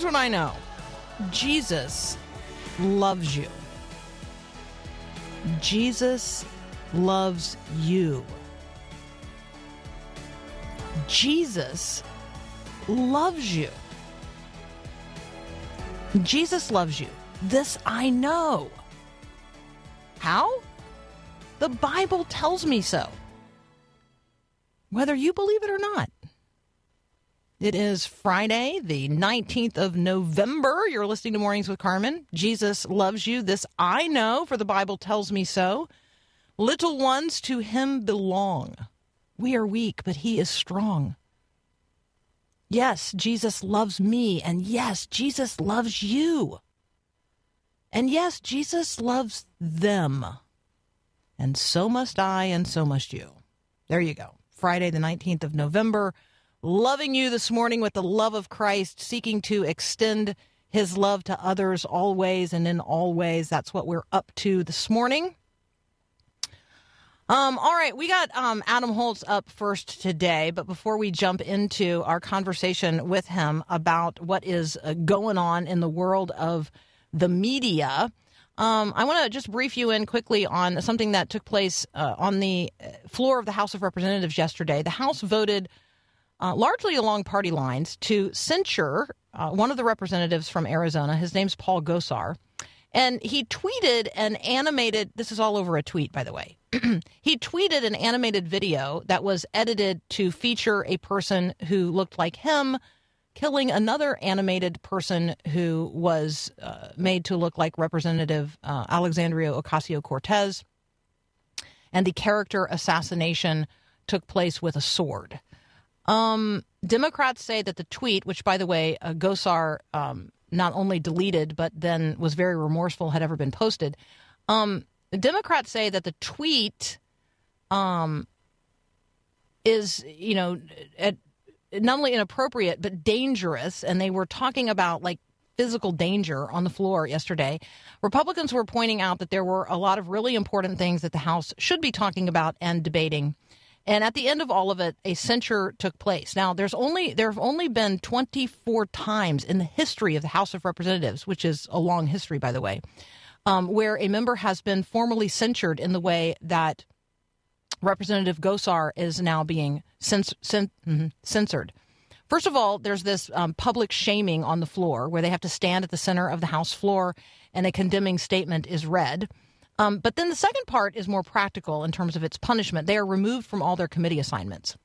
Here's what I know Jesus loves you. Jesus loves you. Jesus loves you. Jesus loves you. This I know. How? The Bible tells me so. Whether you believe it or not. It is Friday, the 19th of November. You're listening to Mornings with Carmen. Jesus loves you. This I know, for the Bible tells me so. Little ones to him belong. We are weak, but he is strong. Yes, Jesus loves me. And yes, Jesus loves you. And yes, Jesus loves them. And so must I, and so must you. There you go. Friday, the 19th of November loving you this morning with the love of Christ, seeking to extend his love to others always and in all ways. That's what we're up to this morning. Um, all right, we got um, Adam Holz up first today, but before we jump into our conversation with him about what is uh, going on in the world of the media, um, I want to just brief you in quickly on something that took place uh, on the floor of the House of Representatives yesterday. The House voted uh, largely along party lines, to censure uh, one of the representatives from Arizona. His name's Paul Gosar. And he tweeted an animated, this is all over a tweet, by the way. he tweeted an animated video that was edited to feature a person who looked like him killing another animated person who was uh, made to look like Representative uh, Alexandria Ocasio Cortez. And the character assassination took place with a sword. Um, Democrats say that the tweet, which by the way, uh, Gosar um, not only deleted but then was very remorseful, had ever been posted. Um, Democrats say that the tweet um, is, you know, at, not only inappropriate but dangerous, and they were talking about like physical danger on the floor yesterday. Republicans were pointing out that there were a lot of really important things that the House should be talking about and debating. And at the end of all of it, a censure took place. Now, there's only there have only been 24 times in the history of the House of Representatives, which is a long history, by the way, um, where a member has been formally censured in the way that Representative Gosar is now being cens- cen- mm-hmm, censored. First of all, there's this um, public shaming on the floor where they have to stand at the center of the House floor and a condemning statement is read. Um, but then the second part is more practical in terms of its punishment. They are removed from all their committee assignments.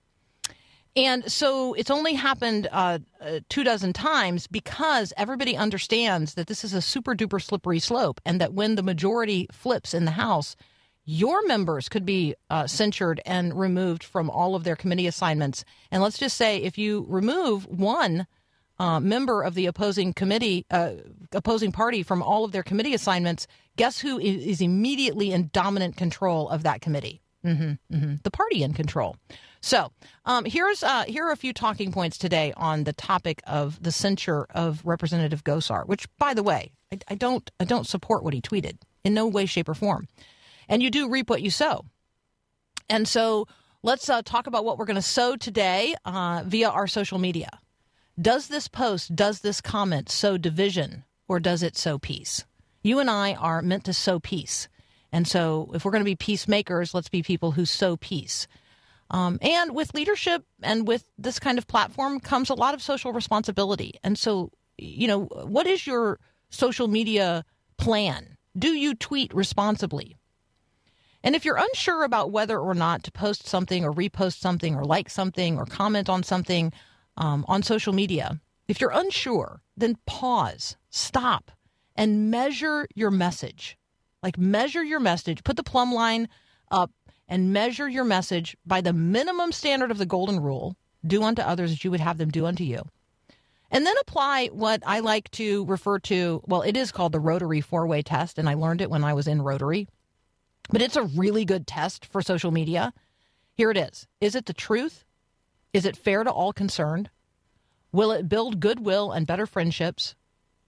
And so it's only happened uh, uh, two dozen times because everybody understands that this is a super duper slippery slope and that when the majority flips in the House, your members could be uh, censured and removed from all of their committee assignments. And let's just say if you remove one uh, member of the opposing committee, uh, opposing party from all of their committee assignments, guess who is immediately in dominant control of that committee? Mm-hmm, mm-hmm. The party in control. So um, here's uh, here are a few talking points today on the topic of the censure of Representative Gosar, which, by the way, I, I don't I don't support what he tweeted in no way, shape, or form. And you do reap what you sow. And so let's uh, talk about what we're going to sow today uh, via our social media. Does this post, does this comment sow division or does it sow peace? You and I are meant to sow peace. And so if we're going to be peacemakers, let's be people who sow peace. Um, and with leadership and with this kind of platform comes a lot of social responsibility. And so, you know, what is your social media plan? Do you tweet responsibly? And if you're unsure about whether or not to post something or repost something or like something or comment on something, um, on social media, If you're unsure, then pause, stop, and measure your message. Like measure your message, put the plumb line up and measure your message by the minimum standard of the golden rule do unto others as you would have them do unto you. And then apply what I like to refer to, well, it is called the Rotary four way test, and I learned it when I was in Rotary. But it's a really good test for social media. Here it is Is it the truth? Is it fair to all concerned? Will it build goodwill and better friendships?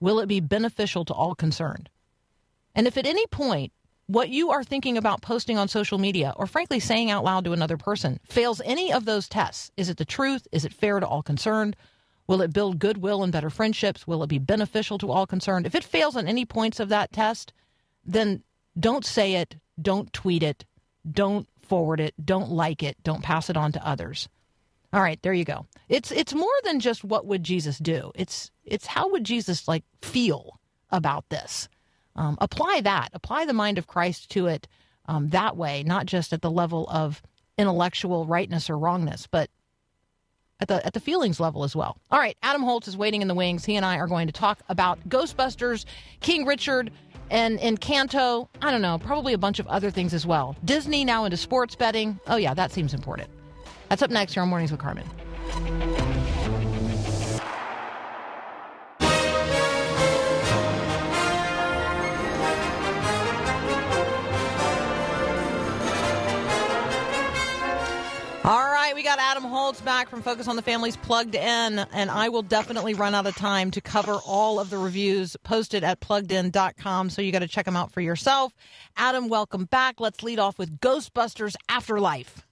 Will it be beneficial to all concerned? And if at any point what you are thinking about posting on social media or frankly saying out loud to another person fails any of those tests, is it the truth? Is it fair to all concerned? Will it build goodwill and better friendships? Will it be beneficial to all concerned? If it fails on any points of that test, then don't say it, don't tweet it, don't forward it, don't like it, don't pass it on to others. All right, there you go. It's it's more than just what would Jesus do. It's it's how would Jesus like feel about this. Um, apply that. Apply the mind of Christ to it um, that way, not just at the level of intellectual rightness or wrongness, but at the at the feelings level as well. All right, Adam Holz is waiting in the wings. He and I are going to talk about Ghostbusters, King Richard, and Encanto. I don't know, probably a bunch of other things as well. Disney now into sports betting. Oh yeah, that seems important. That's up next here on Mornings with Carmen. All right, we got Adam Holz back from Focus on the Families plugged in, and I will definitely run out of time to cover all of the reviews posted at pluggedin.com, so you got to check them out for yourself. Adam, welcome back. Let's lead off with Ghostbusters Afterlife.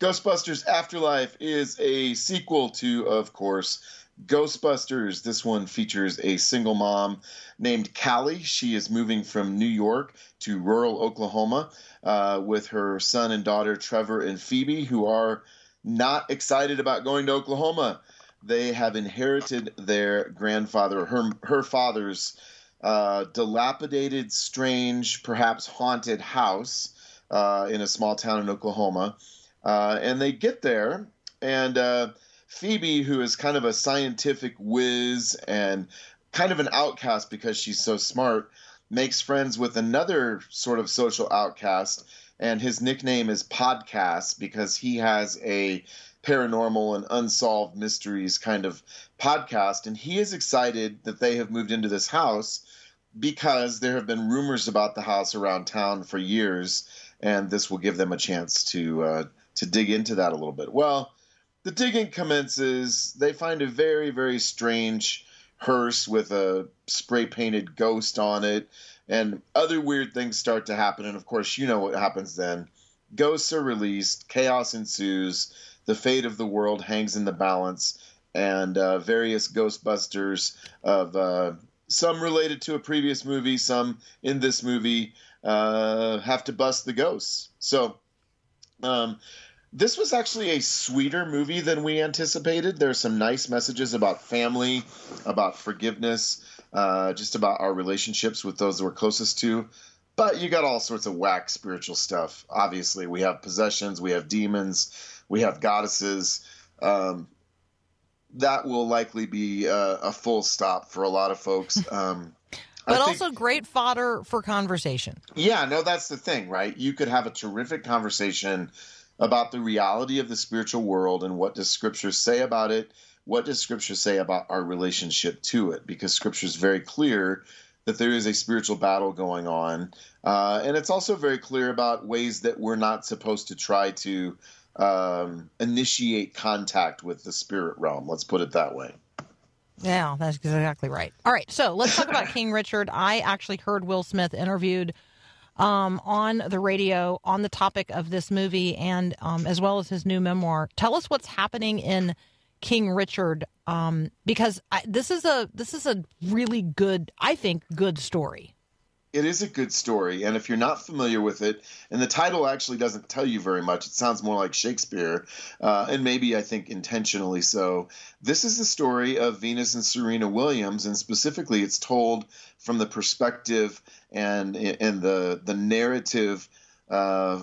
Ghostbusters Afterlife is a sequel to, of course, Ghostbusters. This one features a single mom named Callie. She is moving from New York to rural Oklahoma uh, with her son and daughter, Trevor and Phoebe, who are not excited about going to Oklahoma. They have inherited their grandfather, her, her father's uh, dilapidated, strange, perhaps haunted house uh, in a small town in Oklahoma. Uh, and they get there, and uh, Phoebe, who is kind of a scientific whiz and kind of an outcast because she's so smart, makes friends with another sort of social outcast, and his nickname is Podcast because he has a paranormal and unsolved mysteries kind of podcast, and he is excited that they have moved into this house because there have been rumors about the house around town for years, and this will give them a chance to uh, to dig into that a little bit. Well, the digging commences. They find a very very strange hearse with a spray painted ghost on it, and other weird things start to happen. And of course, you know what happens then. Ghosts are released, chaos ensues, the fate of the world hangs in the balance, and uh, various Ghostbusters of uh, some related to a previous movie, some in this movie, uh, have to bust the ghosts. So, um, this was actually a sweeter movie than we anticipated. There's some nice messages about family, about forgiveness, uh, just about our relationships with those that we're closest to. But you got all sorts of whack spiritual stuff. Obviously, we have possessions, we have demons, we have goddesses. Um, that will likely be uh, a full stop for a lot of folks. Um, But think- also great fodder for conversation. yeah, no, that's the thing, right? You could have a terrific conversation about the reality of the spiritual world and what does Scripture say about it. What does Scripture say about our relationship to it? Because Scripture is very clear that there is a spiritual battle going on, uh, and it's also very clear about ways that we're not supposed to try to um, initiate contact with the spirit realm. Let's put it that way. Yeah, that's exactly right. All right, so let's talk about King Richard. I actually heard Will Smith interviewed um, on the radio on the topic of this movie and um, as well as his new memoir. Tell us what's happening in King Richard um, because I, this is a this is a really good, I think, good story. It is a good story and if you're not familiar with it and the title actually doesn't tell you very much it sounds more like shakespeare uh, and maybe i think intentionally so this is the story of venus and serena williams and specifically it's told from the perspective and and the the narrative uh,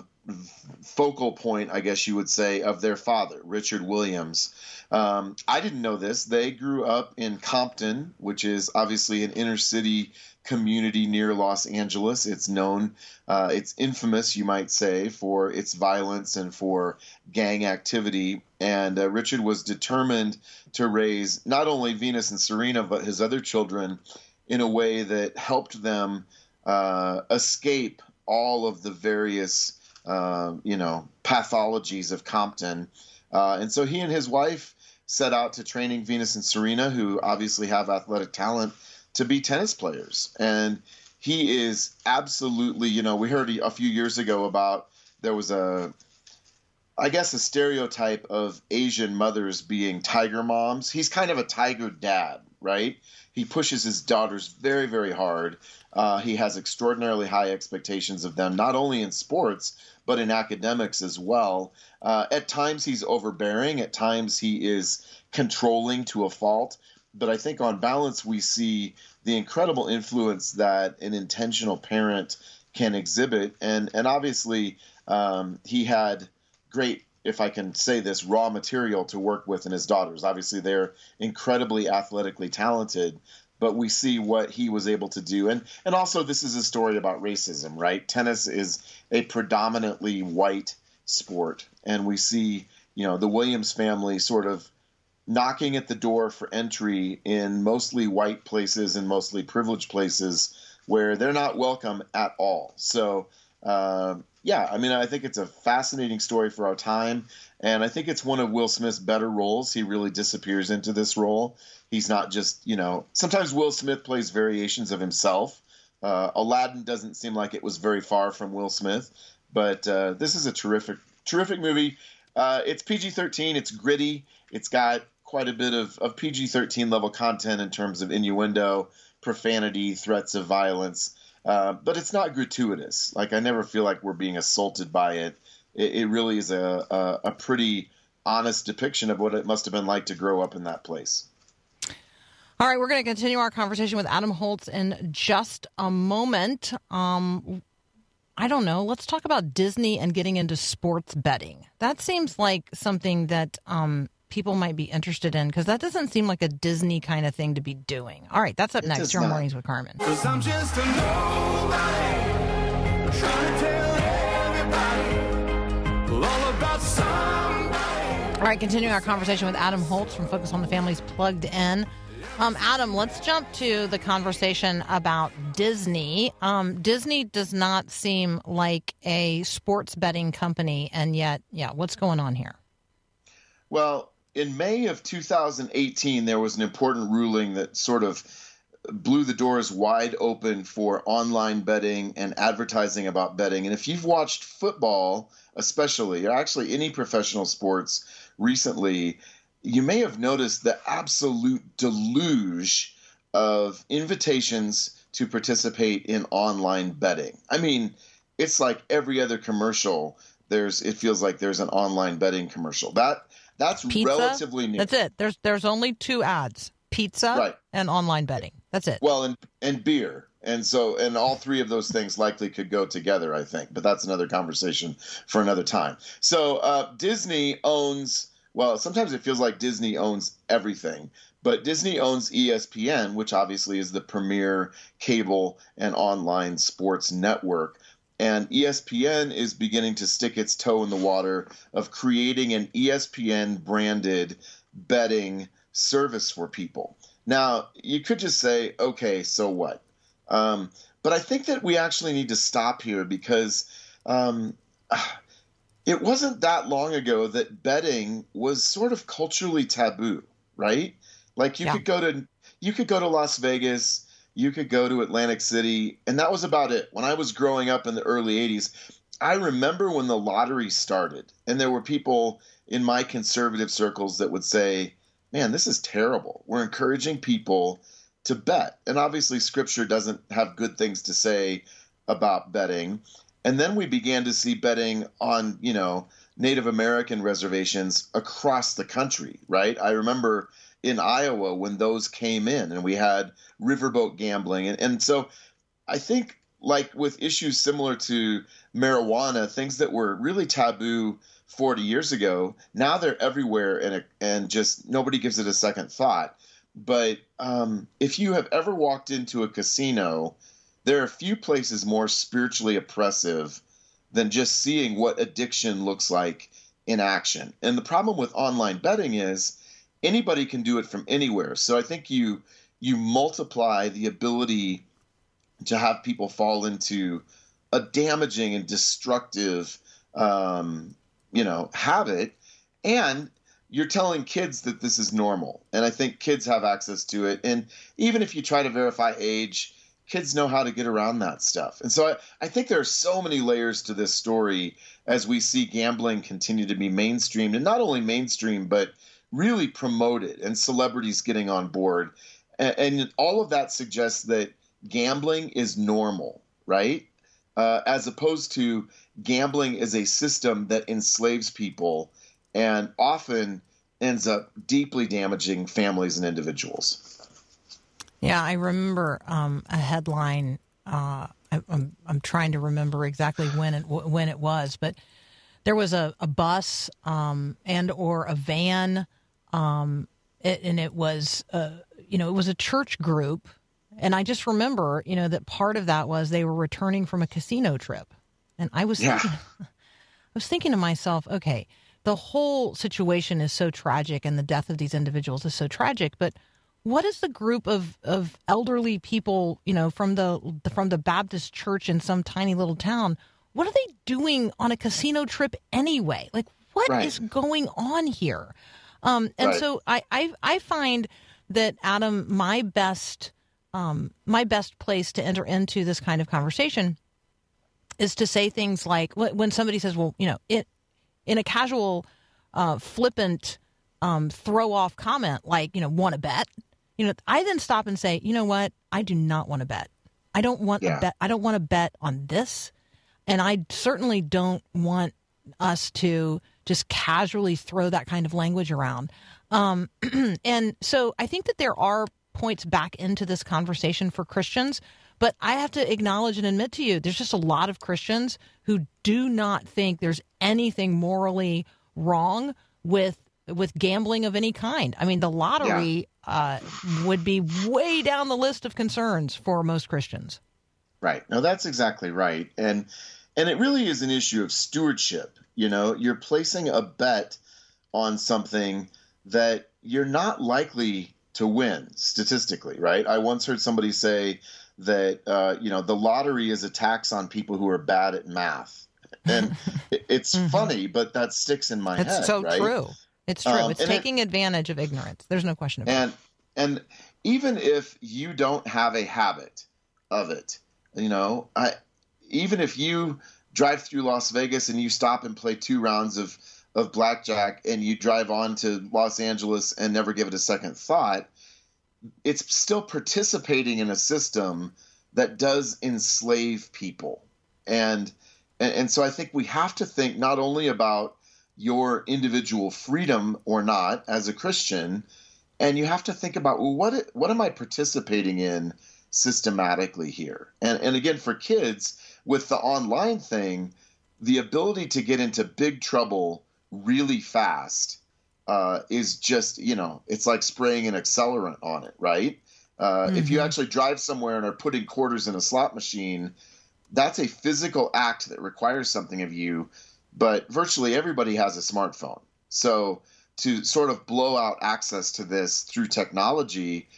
focal point, I guess you would say, of their father, Richard Williams. Um, I didn't know this. They grew up in Compton, which is obviously an inner city community near Los Angeles. It's known, uh, it's infamous, you might say, for its violence and for gang activity. And uh, Richard was determined to raise not only Venus and Serena, but his other children in a way that helped them uh, escape all of the various, uh, you know, pathologies of Compton. Uh, and so he and his wife set out to training Venus and Serena, who obviously have athletic talent, to be tennis players. And he is absolutely, you know, we heard a few years ago about there was a, I guess, a stereotype of Asian mothers being tiger moms. He's kind of a tiger dad, right? He pushes his daughters very, very hard. Uh, he has extraordinarily high expectations of them, not only in sports, but in academics as well. Uh, at times he's overbearing, at times he is controlling to a fault. But I think on balance, we see the incredible influence that an intentional parent can exhibit. And, and obviously, um, he had great if I can say this, raw material to work with in his daughters. Obviously, they're incredibly athletically talented, but we see what he was able to do. And and also, this is a story about racism, right? Tennis is a predominantly white sport, and we see you know the Williams family sort of knocking at the door for entry in mostly white places and mostly privileged places where they're not welcome at all. So. Uh, yeah, I mean, I think it's a fascinating story for our time, and I think it's one of Will Smith's better roles. He really disappears into this role. He's not just, you know, sometimes Will Smith plays variations of himself. Uh, Aladdin doesn't seem like it was very far from Will Smith, but uh, this is a terrific, terrific movie. Uh, it's PG 13, it's gritty, it's got quite a bit of, of PG 13 level content in terms of innuendo, profanity, threats of violence. Uh, but it's not gratuitous. Like I never feel like we're being assaulted by it. It, it really is a, a, a pretty honest depiction of what it must have been like to grow up in that place. All right, we're going to continue our conversation with Adam Holz in just a moment. Um, I don't know. Let's talk about Disney and getting into sports betting. That seems like something that um, people might be interested in because that doesn't seem like a Disney kind of thing to be doing. All right, that's up It next. does Your not. mornings with Carmen. I'm just a nobody to tell All about somebody All right, continuing our conversation with Adam Holz from Focus on the Families Plugged In. Um, Adam, let's jump to the conversation about Disney. Um, Disney does not seem like a sports betting company, and yet, yeah, what's going on here? Well, in May of 2018, there was an important ruling that sort of blew the doors wide open for online betting and advertising about betting. And if you've watched football, especially, or actually any professional sports recently, you may have noticed the absolute deluge of invitations to participate in online betting. I mean, it's like every other commercial. There's it feels like there's an online betting commercial. That that's Pizza? relatively new. That's it. There's there's only two ads: pizza Right. and online betting. That's it. Well, and and beer, and so and all three of those things likely could go together, I think. But that's another conversation for another time. So uh, Disney owns. Well, sometimes it feels like Disney owns everything, but Disney owns ESPN, which obviously is the premier cable and online sports network. And ESPN is beginning to stick its toe in the water of creating an ESPN branded betting service for people. Now, you could just say, okay, so what? Um, but I think that we actually need to stop here because um, it wasn't that long ago that betting was sort of culturally taboo, right? Like you Yeah. could go to you could go to Las Vegas, you could go to Atlantic City, and that was about it. When I was growing up in the early 80s, I remember when the lottery started, and there were people in my conservative circles that would say, man, this is terrible. We're encouraging people to bet. And obviously, scripture doesn't have good things to say about betting. And then we began to see betting on, you know, Native American reservations across the country, right? I remember in Iowa when those came in and we had riverboat gambling. And, and so I think like with issues similar to marijuana, things that were really taboo 40 years ago, now they're everywhere and and just nobody gives it a second thought. But um, if you have ever walked into a casino, there are few places more spiritually oppressive than just seeing what addiction looks like in action. And the problem with online betting is anybody can do it from anywhere. So I think you you multiply the ability to have people fall into a damaging and destructive um, you know habit. And you're telling kids that this is normal. And i think kids have access to it. And even if you try to verify age kids know how to get around that stuff. And so i, I think there are so many layers to this story as we see gambling continue to be mainstreamed. And not only mainstream but really promoted and celebrities getting on board and, and all of that suggests that gambling is normal right uh, as opposed to gambling is a system that enslaves people and often ends up deeply damaging families and individuals. Yeah, I remember um, a headline. Uh, I, I'm I'm trying to remember exactly when it when it was, but there was a, a bus um, and or a van, um, it, and it was uh, you know it was a church group, and I just remember you know that part of that was they were returning from a casino trip, and I was Yeah. thinking, I was thinking to myself, okay, the whole situation is so tragic, and the death of these individuals is so tragic, but what is the group of, of elderly people, you know, from the from the Baptist church in some tiny little town? What are they doing on a casino trip anyway? Like, what is Right. going on here? Um, and Right. so I, I I find that Adam, my best um, my best place to enter into this kind of conversation is to say things like when somebody says, "Well, you know, it in a casual, uh, flippant, um, throw off comment like, you know, want to bet." You know, I then stop and say, "You know what? I do not want to bet. I don't want Yeah. to bet. I don't want to bet on this, and I certainly don't want us to just casually throw that kind of language around." Um, and so I think that there are points back into this conversation for Christians, but I have to acknowledge and admit to you, there's just a lot of Christians who do not think there's anything morally wrong with with gambling of any kind. I mean, the lottery uh, would be way down the list of concerns for most Christians. Right. No, that's exactly right. And and it really is an issue of stewardship. You know, you're placing a bet on something that you're not likely to win statistically, right? I once heard somebody say that uh, you know the lottery is a tax on people who are bad at math, and it- it's funny, but that sticks in my head. It's head. so right? true. It's true. Um, it's and it- taking advantage of ignorance. There's no question about it. and and even if you don't have a habit of it you know i even if you drive through las vegas and you stop and play two rounds of of blackjack and you drive on to los angeles and never give it a second thought it's still participating in a system that does enslave people and and, and so i think we have to think not only about your individual freedom or not as a christian and you have to think about well, what what am I participating in systematically here? And and again, for kids with the online thing, the ability to get into big trouble really fast uh, is just you know it's like spraying an accelerant on it, right? Uh, If you actually drive somewhere and are putting quarters in a slot machine, that's a physical act that requires something of you. But virtually everybody has a smartphone, so to sort of blow out access to this through technology,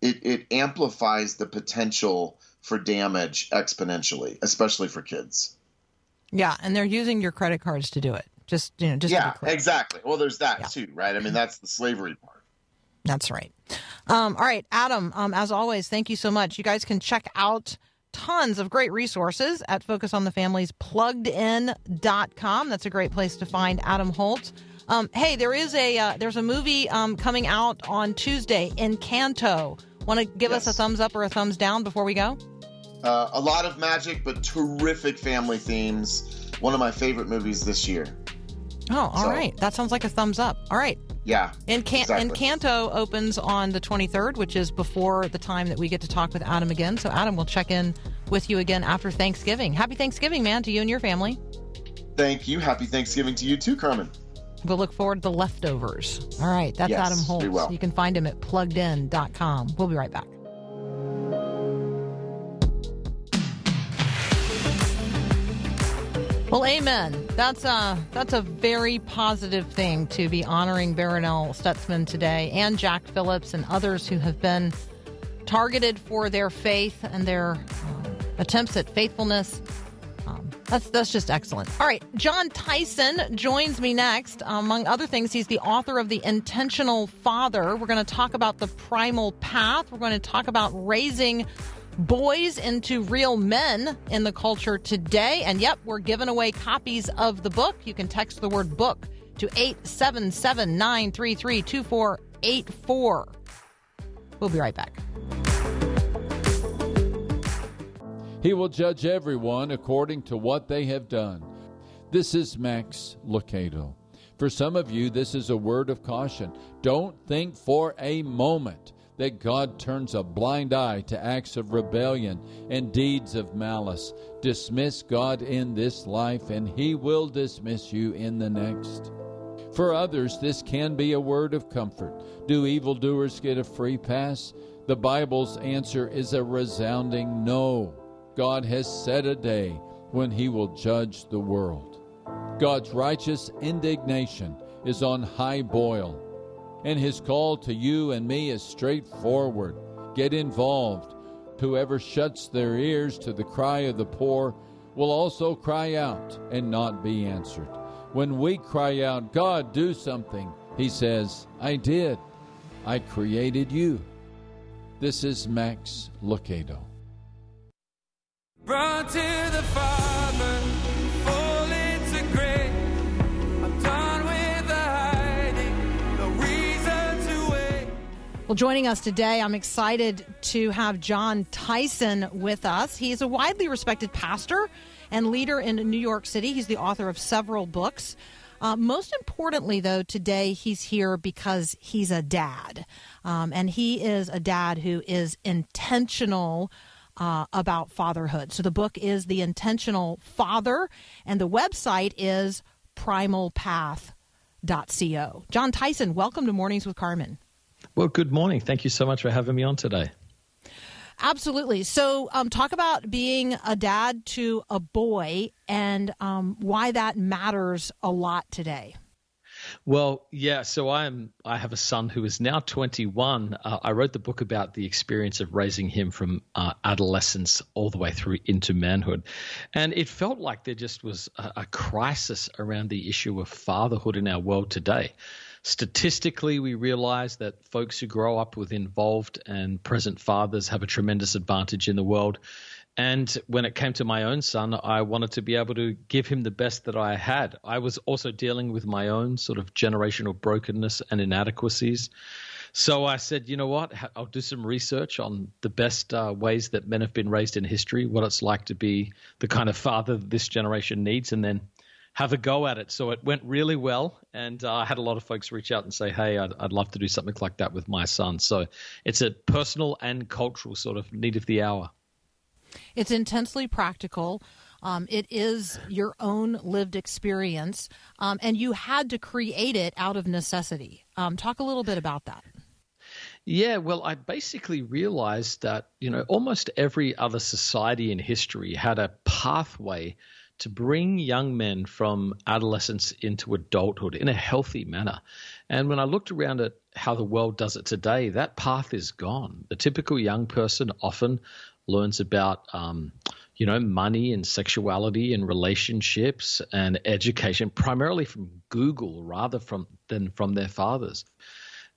it, it amplifies the potential for damage exponentially, especially for kids. Yeah, and they're using your credit cards to do it. Just you know, just yeah, exactly. Well, there's that Yeah. too, right? I mean, that's the slavery part. That's right. Um, all right, Adam. Um, as always, thank you so much. You guys can check out tons of great resources at Focus on the Family's pluggedin.com. That's a great place to find Adam Holt. Um, hey, there is a uh, there's a movie um, coming out on Tuesday Encanto. Want to give us a thumbs up or a thumbs down before we go? Uh, a lot of magic, but terrific family themes. One of my favorite movies this year. Oh, all So- right. That sounds like a thumbs up. All right. Yeah. And Can- exactly. and Canto opens on the 23rd, which is before the time that we get to talk with Adam again. So Adam will check in with you again after Thanksgiving. Happy Thanksgiving, man, to you and your family. Thank you. Happy Thanksgiving to you too, Carmen. We'll look forward to the leftovers. All right, that's Yes, Adam Holz. You can find him at pluggedin.com. We'll be right back. Well, amen. That's a that's a very positive thing to be honoring Barronelle Stutzman today, and Jack Phillips and others who have been targeted for their faith and their um, attempts at faithfulness. Um, that's that's just excellent. All right, Jon Tyson joins me next. Among other things, he's the author of The Intentional Father. We're going to talk about the primal path. We're going to talk about raising boys into real men in the culture today. And yep, we're giving away copies of the book. You can text the word book to 877 933 2484. We'll be right back. He will judge everyone according to what they have done. This is Max Lucado. For some of you, this is a word of caution. Don't think for a moment that God turns a blind eye to acts of rebellion and deeds of malice. Dismiss God in this life, and He will dismiss you in the next. For others, this can be a word of comfort. Do evildoers get a free pass? The Bible's answer is a resounding no. God has set a day when He will judge the world. God's righteous indignation is on high boil, and His call to you and me is straightforward. Get involved. Whoever shuts their ears to the cry of the poor will also cry out and not be answered. When we cry out, God, do something, He says, I did. I created you. This is Max Lucado. Run to the Father, Well, joining us today, I'm excited to have Jon Tyson with us. He is a widely respected pastor and leader in New York City. He's the author of several books. Uh, most importantly, though, today he's here because he's a dad. Um, and he is a dad who is intentional uh, about fatherhood. So the book is The Intentional Father, and the website is primalpath.co. Jon Tyson, welcome to Mornings with Carmen. Well, good morning. Thank you so much for having me on today. Absolutely. So, um, talk about being a dad to a boy and um, why that matters a lot today. Well, yeah. So I'm. I have a son who is now 21. Uh, I wrote the book about the experience of raising him from uh, adolescence all the way through into manhood, and it felt like there just was a, a crisis around the issue of fatherhood in our world today. Statistically, we realize that folks who grow up with involved and present fathers have a tremendous advantage in the world. And when it came to my own son, I wanted to be able to give him the best that I had. I was also dealing with my own sort of generational brokenness and inadequacies. So I said, you know what? I'll do some research on the best uh, ways that men have been raised in history, what it's like to be the kind of father this generation needs, and then have a go at it. So it went really well, and uh, I had a lot of folks reach out and say, "Hey, I'd, I'd love to do something like that with my son." So it's a personal and cultural sort of need of the hour. It's intensely practical. Um, it is your own lived experience, um, and you had to create it out of necessity. Um, talk a little bit about that. Yeah, well, I basically realized that, you know, almost every other society in history had a pathway to bring young men from adolescence into adulthood in a healthy manner. And when I looked around at how the world does it today, that path is gone. The typical young person often learns about, um, you know, money and sexuality and relationships and education primarily from Google rather from than from their fathers.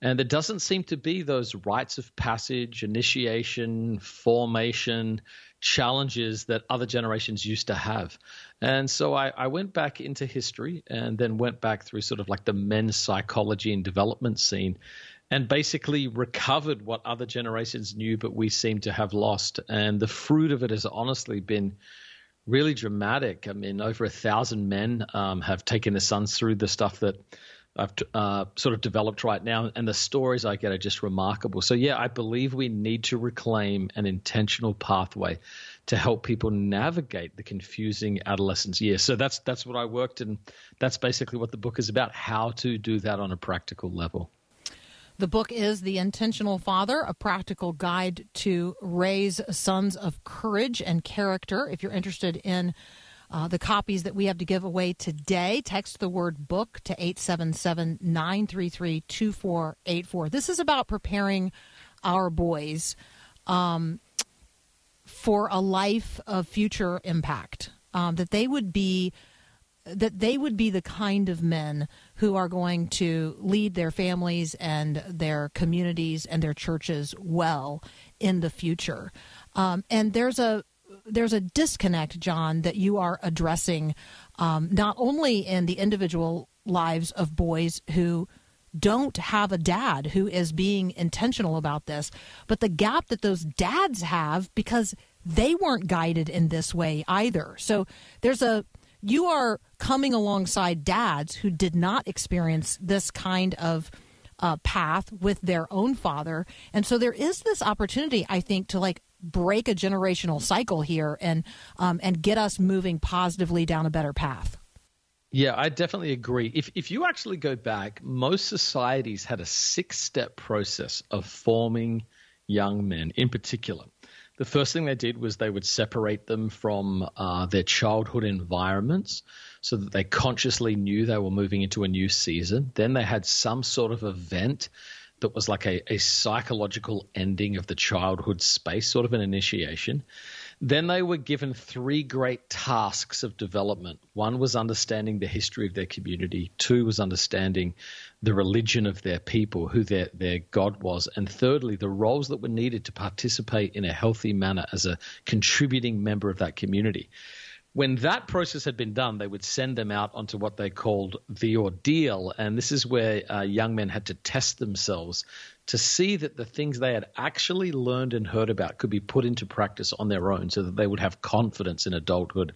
And there doesn't seem to be those rites of passage, initiation, formation, challenges that other generations used to have. And so I, I, went back into history and then went back through sort of like the men's psychology and development scene and basically recovered what other generations knew, but we seem to have lost. And the fruit of it has honestly been really dramatic. I mean, over a thousand men um, have taken their sons through the stuff that I've uh, sort of developed right now, and the stories I get are just remarkable. So yeah, I believe we need to reclaim an intentional pathway to help people navigate the confusing adolescence years. So that's that's what I worked, and that's basically what the book is about: how to do that on a practical level. The book is The Intentional Father, a practical guide to raise sons of courage and character. If you're interested in uh, the copies that we have to give away today, text the word book to 877 933 2484. This is about preparing our boys um, for a life of future impact, um, that they would be that they would be the kind of men who are going to lead their families and their communities and their churches well in the future. Um, and there's a there's a disconnect, Jon, that you are addressing, um, not only in the individual lives of boys who don't have a dad who is being intentional about this, but the gap that those dads have because they weren't guided in this way either. So there's a you are coming alongside dads who did not experience this kind of uh, path with their own father, and so there is this opportunity, I think, to like break a generational cycle here and um, and get us moving positively down a better path. Yeah, I definitely agree. If if you actually go back, most societies had a six step process of forming young men, in particular. The first thing they did was they would separate them from uh, their childhood environments so that they consciously knew they were moving into a new season. Then they had some sort of event that was like a, a psychological ending of the childhood space, sort of an initiation. Then they were given three great tasks of development. One was understanding the history of their community. Two was understanding the religion of their people, who their, their God was. And thirdly, the roles that were needed to participate in a healthy manner as a contributing member of that community. When that process had been done, they would send them out onto what they called the ordeal. And this is where uh, young men had to test themselves to see that the things they had actually learned and heard about could be put into practice on their own so that they would have confidence in adulthood.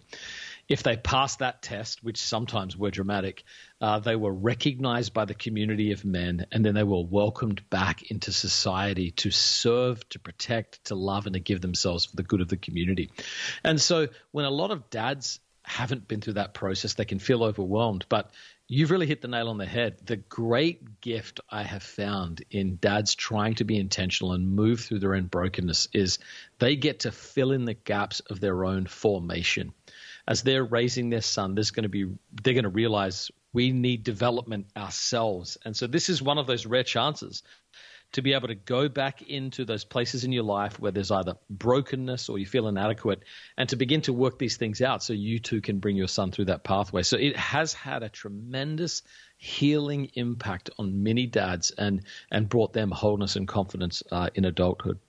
If they passed that test, which sometimes were dramatic, uh, they were recognized by the community of men and then they were welcomed back into society to serve, to protect, to love, and to give themselves for the good of the community. And so when a lot of dads haven't been through that process, they can feel overwhelmed. But you've really hit the nail on the head. The great gift I have found in dads trying to be intentional and move through their own brokenness is they get to fill in the gaps of their own formation. As they're raising their son, there's going to be they're going to realize we need development ourselves. And so this is one of those rare chances to be able to go back into those places in your life where there's either brokenness or you feel inadequate and to begin to work these things out so you too can bring your son through that pathway. So it has had a tremendous healing impact on many dads and, and brought them wholeness and confidence uh, in adulthood.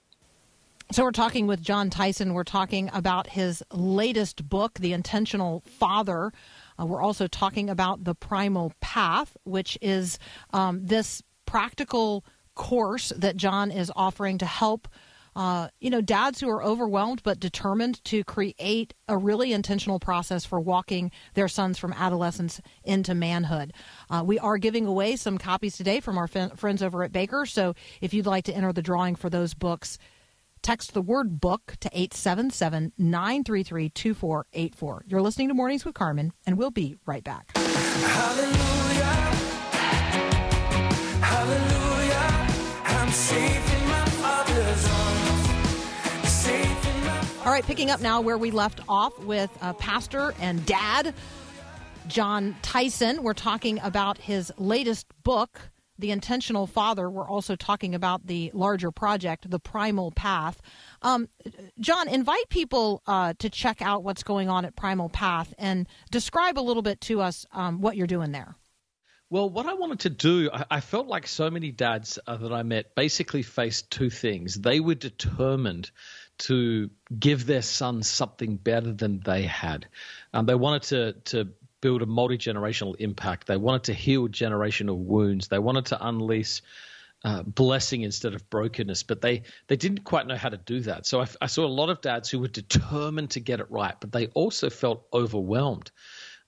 So we're talking with Jon Tyson. We're talking about his latest book, The Intentional Father. Uh, we're also talking about the Primal Path, which is um, this practical course that Jon is offering to help. Uh, you know, dads who are overwhelmed but determined to create a really intentional process for walking their sons from adolescence into manhood. Uh, we are giving away some copies today from our f- friends over at Baker. So if you'd like to enter the drawing for those books, text the word book to 877 933 2484. You're listening to Mornings with Carmen, and we'll be right back. Hallelujah. Hallelujah. I'm safe in my Father's arms. Safe in my All right, picking up now where we left off with uh, pastor and dad Jon Tyson. We're talking about his latest book, The Intentional Father. We're also talking about the larger project, The Primal Path. Um, Jon, invite people uh, to check out what's going on at Primal Path and describe a little bit to us um, what you're doing there. Well, what I wanted to do, I, I felt like so many dads uh, that I met basically faced two things. They were determined to give their sons something better than they had. Um, they wanted to to build a multi generational impact. They wanted to heal generational wounds. They wanted to unleash. Uh, blessing instead of brokenness, but they they didn't quite know how to do that. So I, I saw a lot of dads who were determined to get it right, but they also felt overwhelmed.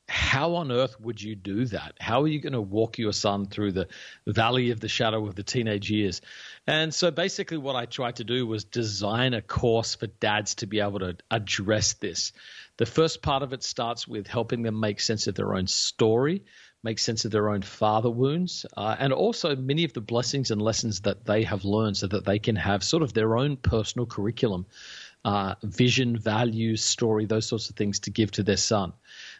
how on earth would you do that? How are you going to walk your son through the valley of the shadow of the teenage years? And so basically, what I tried to do was design a course for dads to be able to address this. The first part of it starts with helping them make sense of their own story, make sense of their own father wounds, uh, and also many of the blessings and lessons that they have learned so that they can have sort of their own personal curriculum. Uh, vision, values, story, those sorts of things to give to their son.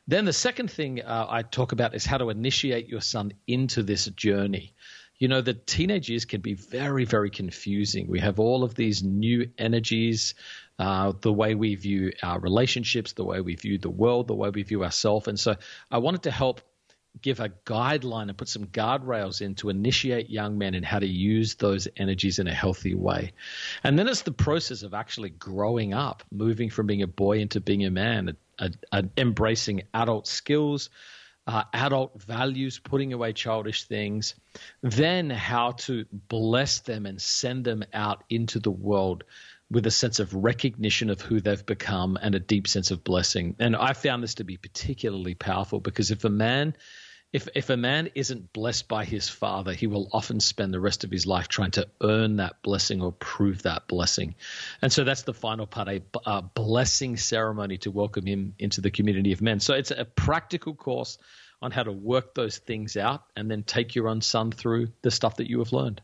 Then the second thing uh, I talk about is how to initiate your son into this journey. You know, the teenage years can be very, very confusing. We have all of these new energies, uh, the way we view our relationships, the way we view the world, the way we view ourselves. And so I wanted to help give a guideline and put some guardrails in to initiate young men in how to use those energies in a healthy way. And then it's the process of actually growing up, moving from being a boy into being a man, a, a, embracing adult skills, uh, adult values, putting away childish things, then how to bless them and send them out into the world with a sense of recognition of who they've become and a deep sense of blessing. And I found this to be particularly powerful because if a man if if a man isn't blessed by his father, he will often spend the rest of his life trying to earn that blessing or prove that blessing. And so that's the final part, a, a blessing ceremony to welcome him into the community of men. So it's a practical course on how to work those things out and then take your own son through the stuff that you have learned.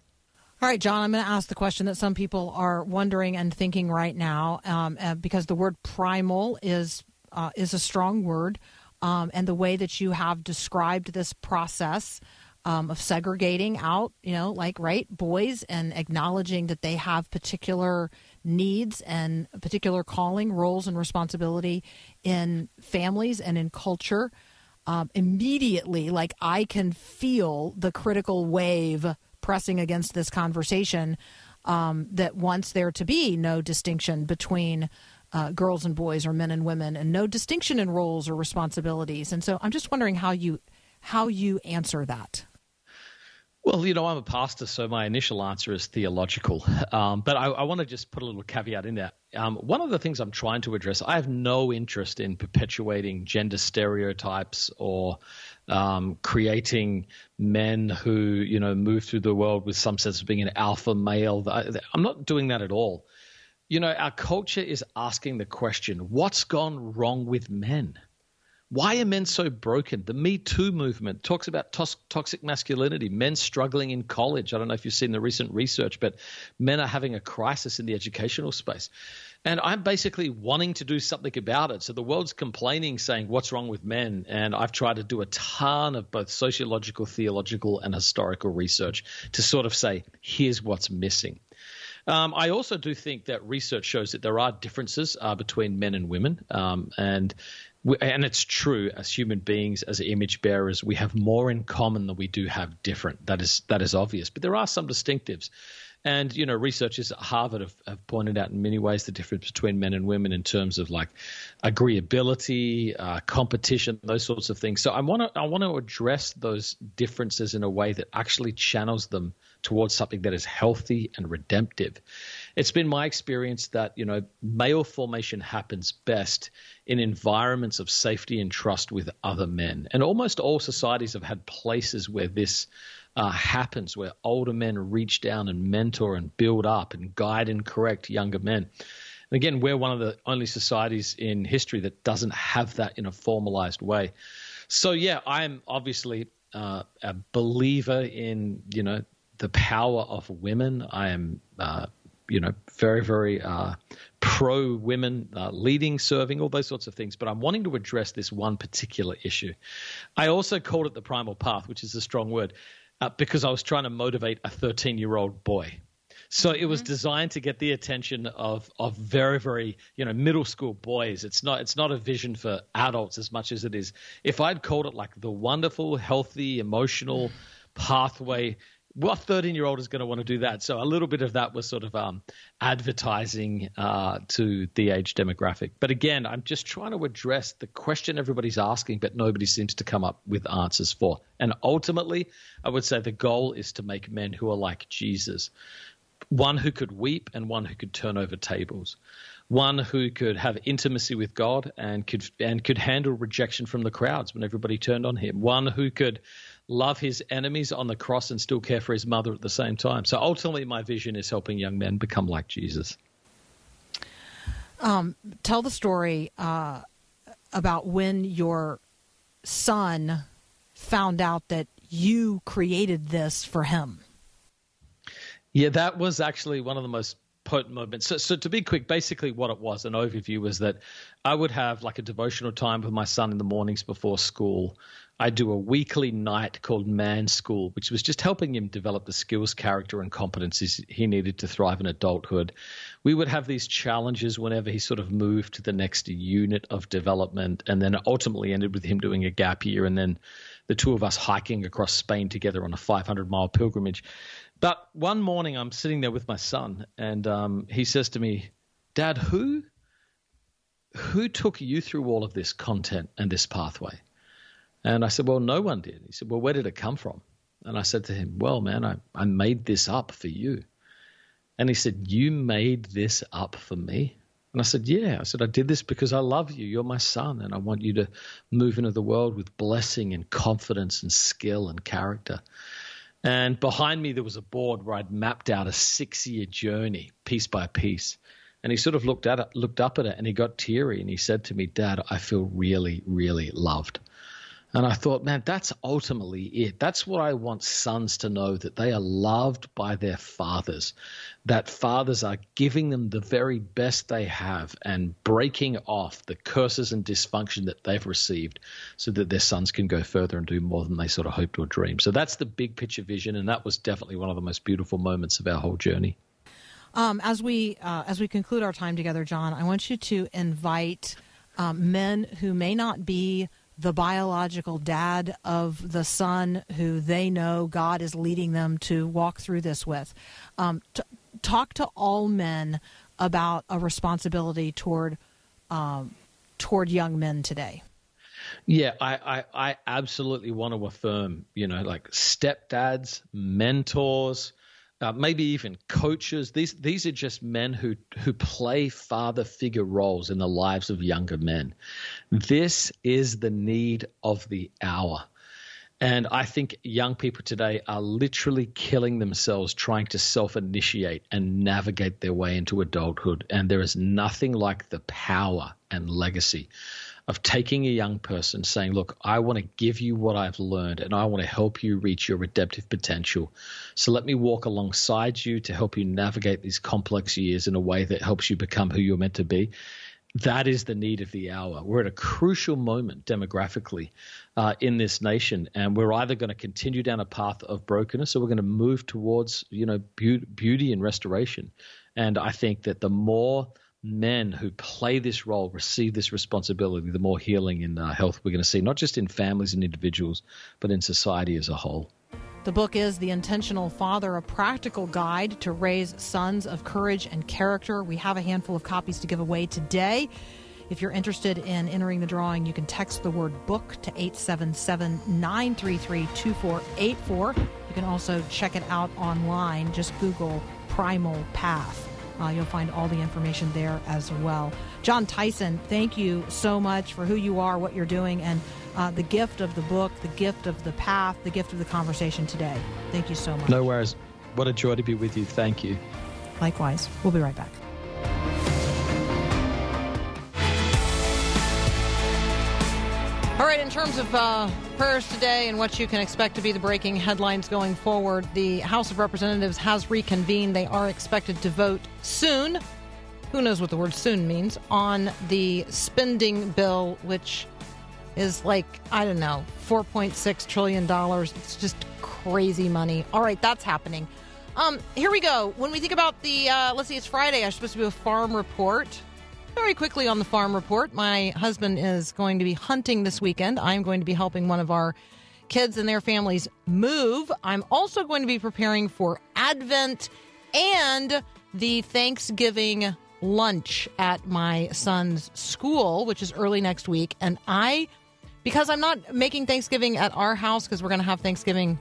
All right, Jon, I'm going to ask the question that some people are wondering and thinking right now um, uh, because the word primal is uh, is a strong word um, and the way that you have described this process um, of segregating out, you know, like, right, boys and acknowledging that they have particular needs and particular calling, roles, and responsibility in families and in culture. Um, immediately, like, I can feel the critical wave pressing against this conversation um, that wants there to be no distinction between uh, girls and boys or men and women and no distinction in roles or responsibilities. And so i'm just wondering how you how you answer that well, you know, I'm a pastor, so my initial answer is theological. Um, but I, I want to just put a little caveat in there. Um, one of the things I'm trying to address, I have no interest in perpetuating gender stereotypes or um, creating men who, you know, move through the world with some sense of being an alpha male. I, I'm not doing that at all you know, our culture is asking the question what's gone wrong with men? Why are men so broken? The Me Too movement talks about tos- toxic masculinity, men struggling in college. I don't know if you've seen the recent research, but men are having a crisis in the educational space. And I'm basically wanting to do something about it. So the world's complaining, saying, What's wrong with men? And I've tried to do a ton of both sociological, theological, and historical research to sort of say, Here's what's missing. Um, I also do think that research shows that there are differences uh, between men and women, um, and and it's true as human beings, as image bearers, we have more in common than we do have different. That is that is obvious, but there are some distinctives. And you know, researchers at Harvard have, have, pointed out in many ways the difference between men and women in terms of like agreeability, uh, competition, those sorts of things. So I want to I want to address those differences in a way that actually channels them towards something that is healthy and redemptive. It's been my experience that, you know, male formation happens best in environments of safety and trust with other men. And almost all societies have had places where this uh, happens, where older men reach down and mentor and build up and guide and correct younger men. And again, we're one of the only societies in history that doesn't have that in a formalized way. So, yeah, I'm obviously uh, a believer in, you know, the power of women. I am, uh, you know, very, very uh, pro women uh, leading, serving, all those sorts of things. But I'm wanting to address this one particular issue. I also called it the primal path, which is a strong word, uh, because I was trying to motivate a 13 year old boy. So it was Mm-hmm. designed to get the attention of of very very you know middle school boys. It's not it's not a vision for adults as much as it is. If I'd called it like the wonderful, healthy, emotional pathway what 13 year old is going to want to do that? So a little bit of that was sort of um, advertising uh, to the age demographic. But again, I'm just trying to address the question everybody's asking, but nobody seems to come up with answers for. And ultimately, I would say the goal is to make men who are like Jesus one who could weep and one who could turn over tables one who could have intimacy with God and could and could handle rejection from the crowds when everybody turned on him, one who could love his enemies on the cross and still care for his mother at the same time. So ultimately, my vision is helping young men become like Jesus. Tell the story uh, about when your son found out that you created this for him. Yeah, that was actually one of the most potent moments. So, so to be quick, basically what it was, an overview was that I would have like a devotional time with my son in the mornings before school. I do a weekly night called Man School, which was just helping him develop the skills, character, and competencies he needed to thrive in adulthood. We would have these challenges whenever he sort of moved to the next unit of development, and then ultimately ended with him doing a gap year, and then the two of us hiking across Spain together on a 500 mile pilgrimage. But one morning, I'm sitting there with my son, and um, he says to me, "Dad, who who took you through all of this content and this pathway?" And I said, Well, no one did. He said, Well, where did it come from? And I said to him, Well, man, I, I made this up for you. And he said, You made this up for me? And I said, Yeah. I said, I did this because I love you. You're my son, and I want you to move into the world with blessing and confidence and skill and character. And behind me, there was a board where I'd mapped out a six year journey, piece by piece. And he sort of looked at it, looked up at it, and he got teary and he said to me, Dad, I feel really, really loved. And I thought, man, that's ultimately it. That's what I want sons to know that they are loved by their fathers, that fathers are giving them the very best they have and breaking off the curses and dysfunction that they've received so that their sons can go further and do more than they sort of hoped or dreamed. So that's the big picture vision. And that was definitely one of the most beautiful moments of our whole journey. Um, as we uh, as we conclude our time together, Jon, I want you to invite um, men who may not be the biological dad of the son who they know God is leading them to walk through this with. Um, t- talk to all men about a responsibility toward um, toward young men today. Yeah, I, I, I absolutely want to affirm, you know, like stepdads, mentors, uh, maybe even coaches. These these are just men who who play father figure roles in the lives of younger men. This is the need of the hour. And I think young people today are literally killing themselves trying to self initiate and navigate their way into adulthood. And there is nothing like the power and legacy of taking a young person saying, Look, I want to give you what I've learned and I want to help you reach your redemptive potential. So let me walk alongside you to help you navigate these complex years in a way that helps you become who you're meant to be that is the need of the hour. We're at a crucial moment demographically uh, in this nation, and we're either going to continue down a path of brokenness or we're going to move towards, you know, beauty, beauty and restoration. And I think that the more men who play this role receive this responsibility, the more healing in uh, health we're going to see, not just in families and individuals, but in society as a whole. The book is The Intentional Father, a practical guide to raise sons of courage and character. We have a handful of copies to give away today. If you're interested in entering the drawing, you can text the word book to 877 933 2484. You can also check it out online. Just Google Primal Path. Uh, you'll find all the information there as well. Jon Tyson, thank you so much for who you are, what you're doing, and uh, the gift of the book, the gift of the path, the gift of the conversation today. Thank you so much. No worries. What a joy to be with you. Thank you. Likewise. We'll be right back. All right, in terms of uh, prayers today and what you can expect to be the breaking headlines going forward, the House of Representatives has reconvened. They are expected to vote soon. Who knows what the word soon means? On the spending bill, which is like, I don't know, $4.6 trillion. It's just crazy money. All right, that's happening. Um, here we go. When we think about the, uh, let's see, it's Friday. I'm supposed to do a farm report. Very quickly on the farm report, my husband is going to be hunting this weekend. I'm going to be helping one of our kids and their families move. I'm also going to be preparing for Advent and the Thanksgiving lunch at my son's school, which is early next week. And I, because I'm not making Thanksgiving at our house because we're going to have Thanksgiving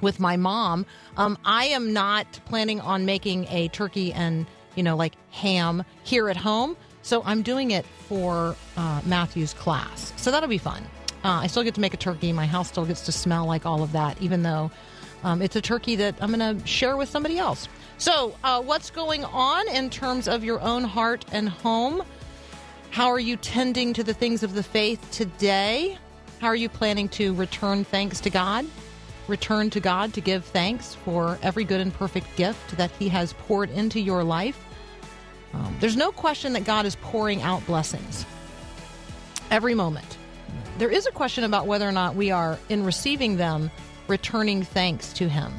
with my mom, um, I am not planning on making a turkey and you know, like ham here at home. So I'm doing it for uh, Matthew's class. So that'll be fun. Uh, I still get to make a turkey. My house still gets to smell like all of that, even though um, it's a turkey that I'm going to share with somebody else. So, uh, what's going on in terms of your own heart and home? How are you tending to the things of the faith today? How are you planning to return thanks to God? Return to God to give thanks for every good and perfect gift that He has poured into your life. Um, there's no question that God is pouring out blessings every moment. There is a question about whether or not we are, in receiving them, returning thanks to Him.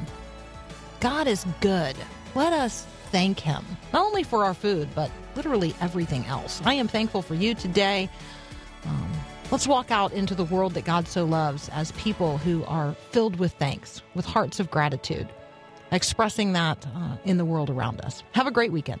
God is good. Let us thank Him, not only for our food, but literally everything else. I am thankful for you today. Um, let's walk out into the world that God so loves as people who are filled with thanks, with hearts of gratitude, expressing that uh, in the world around us. Have a great weekend,